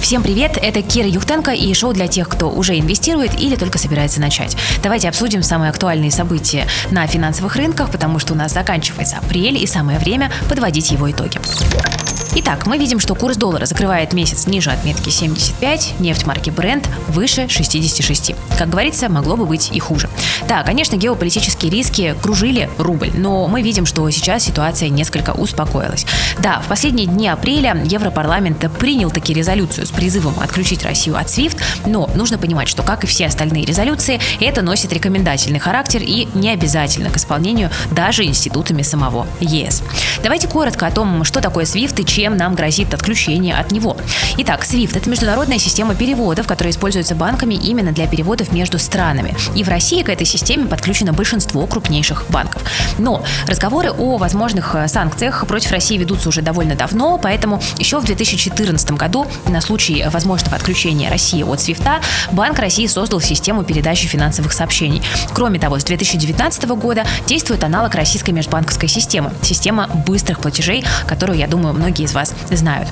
Всем привет, это Кира Юхтенко и шоу для тех, кто уже инвестирует или только собирается начать. Давайте обсудим самые актуальные события на финансовых рынках, потому что у нас заканчивается апрель и самое время подводить его итоги. Итак, мы видим, что курс доллара закрывает месяц ниже отметки 75, нефть марки Brent выше 66. Как говорится, могло бы быть и хуже. Да, конечно, геополитические риски кружили рубль, но мы видим, что сейчас ситуация несколько успокоилась. Да, в последние дни апреля Европарламент принял таки резолюцию с призывом отключить Россию от SWIFT, но нужно понимать, что, как и все остальные резолюции, это носит рекомендательный характер и не обязательно к исполнению даже институтами самого ЕС. Давайте коротко о том, что такое SWIFT и чем нам грозит отключение от него. Итак, SWIFT – это международная система переводов, которая используется банками именно для переводов между странами. И в России к этой системе подключено большинство крупнейших банков. Но разговоры о возможных санкциях против России ведутся уже довольно давно, поэтому еще в 2014 году на случай возможного отключения России от SWIFT Банк России создал систему передачи финансовых сообщений. Кроме того, с 2019 года действует аналог российской межбанковской системы – система быстрых платежей, которую, я думаю, многие из вас знают.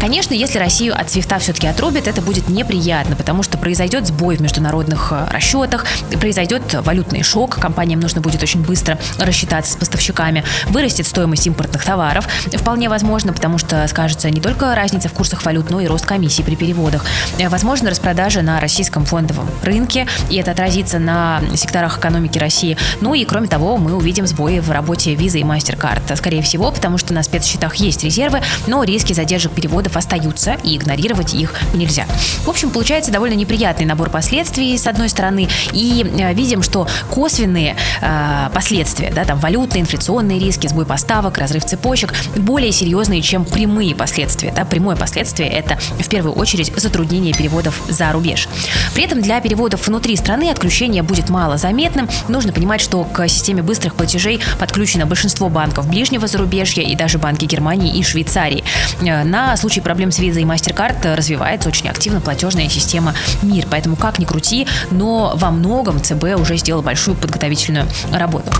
Конечно, если Россию от свифта все-таки отрубят, это будет неприятно, потому что произойдет сбой в международных э, расчетах, произойдет валютный шок, компаниям нужно будет очень быстро рассчитаться с поставщиками, вырастет стоимость импортных товаров, вполне возможно, потому что скажется не только разница в курсах валют, но и рост комиссий при переводах. Э, возможно, распродажа на российском фондовом рынке, и это отразится на секторах экономики России. Ну и кроме того, мы увидим сбои в работе Visa и MasterCard, скорее всего, потому что на спецсчетах есть резервы, но риски задержек переводов расходов остаются, и игнорировать их нельзя. В общем, получается довольно неприятный набор последствий, с одной стороны, и э, видим, что косвенные э, последствия, да, там валютные, инфляционные риски, сбой поставок, разрыв цепочек, более серьезные, чем прямые последствия. Да. Прямое последствие – это в первую очередь затруднение переводов за рубеж. При этом для переводов внутри страны отключение будет мало заметным. Нужно понимать, что к системе быстрых платежей подключено большинство банков ближнего зарубежья и даже банки Германии и Швейцарии. Э, на случай случае проблем с визой и MasterCard развивается очень активно платежная система МИР. Поэтому как ни крути, но во многом ЦБ уже сделал большую подготовительную работу.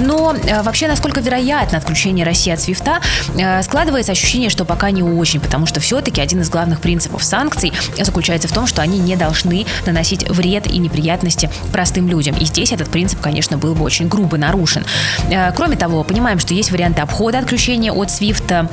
Но э, вообще, насколько вероятно отключение России от свифта, э, складывается ощущение, что пока не очень, потому что все-таки один из главных принципов санкций заключается в том, что они не должны наносить вред и неприятности простым людям. И здесь этот принцип, конечно, был бы очень грубо нарушен. Э, кроме того, понимаем, что есть варианты обхода отключения от свифта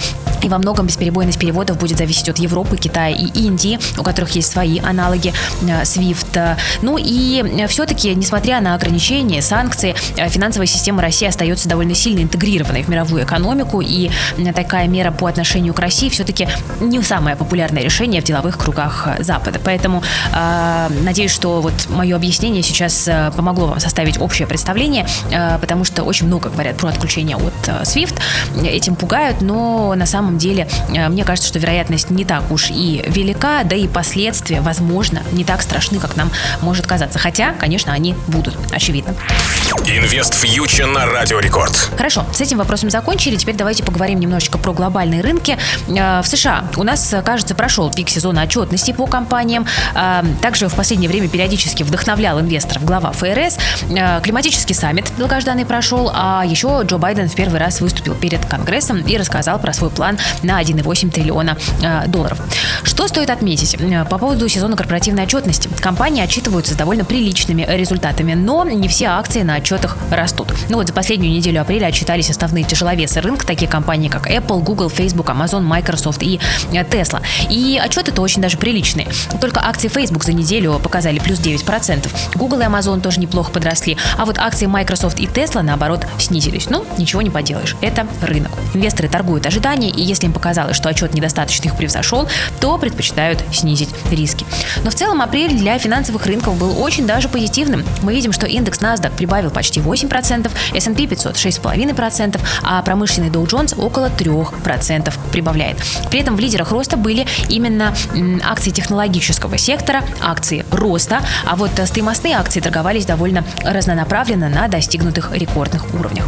и во многом бесперебойность переводов будет зависеть от Европы, Китая и Индии, у которых есть свои аналоги э, SWIFT. Ну и э, все-таки, несмотря на ограничения, санкции, э, финансовая система России остается довольно сильно интегрированной в мировую экономику, и такая мера по отношению к России все-таки не самое популярное решение в деловых кругах Запада. Поэтому э, надеюсь, что вот мое объяснение сейчас помогло вам составить общее представление, э, потому что очень много говорят про отключение от э, SWIFT, этим пугают, но на самом самом деле, э, мне кажется, что вероятность не так уж и велика, да и последствия, возможно, не так страшны, как нам может казаться. Хотя, конечно, они будут, очевидно. Инвест фьючер на Радио Рекорд. Хорошо, с этим вопросом закончили. Теперь давайте поговорим немножечко про глобальные рынки. Э, в США у нас, кажется, прошел пик сезона отчетности по компаниям. Э, также в последнее время периодически вдохновлял инвесторов глава ФРС. Климатический саммит долгожданный прошел, а еще Джо Байден в первый раз выступил перед Конгрессом и рассказал про свой план на 1,8 триллиона э, долларов. Что стоит отметить? Э, по поводу сезона корпоративной отчетности. Компании отчитываются с довольно приличными результатами, но не все акции на отчетах растут. Ну вот за последнюю неделю апреля отчитались основные тяжеловесы рынка, такие компании, как Apple, Google, Facebook, Amazon, Microsoft и э, Tesla. И отчеты-то очень даже приличные. Только акции Facebook за неделю показали плюс 9%. Google и Amazon тоже неплохо подросли, а вот акции Microsoft и Tesla, наоборот, снизились. Ну, ничего не поделаешь. Это рынок. Инвесторы торгуют ожидания, и если им показалось, что отчет недостаточно их превзошел, то предпочитают снизить риски. Но в целом апрель для финансовых рынков был очень даже позитивным. Мы видим, что индекс NASDAQ прибавил почти 8%, S&P 500 6,5%, а промышленный Dow Jones около 3% прибавляет. При этом в лидерах роста были именно акции технологического сектора, акции роста, а вот стоимостные акции торговались довольно разнонаправленно на достигнутых рекордных уровнях.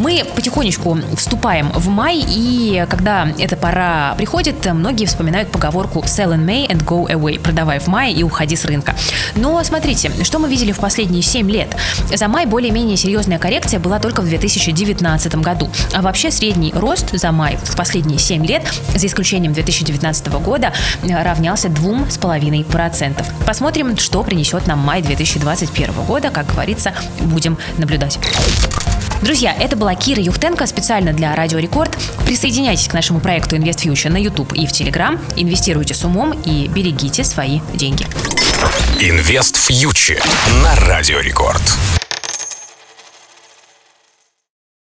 Мы потихонечку вступаем в май, и когда эта пора приходит, многие вспоминают поговорку «sell in May and go away» – «продавай в мае и уходи с рынка». Но смотрите, что мы видели в последние 7 лет. За май более-менее серьезная коррекция была только в 2019 году. А вообще средний рост за май в последние 7 лет, за исключением 2019 года, равнялся 2,5%. Посмотрим, что принесет нам май 2021 года. Как говорится, будем наблюдать. Друзья, это была Кира Юхтенко специально для Радио Рекорд. Присоединяйтесь к нашему проекту Invest Future на YouTube и в Telegram. Инвестируйте с умом и берегите свои деньги. Инвест фьючер на Радио Рекорд.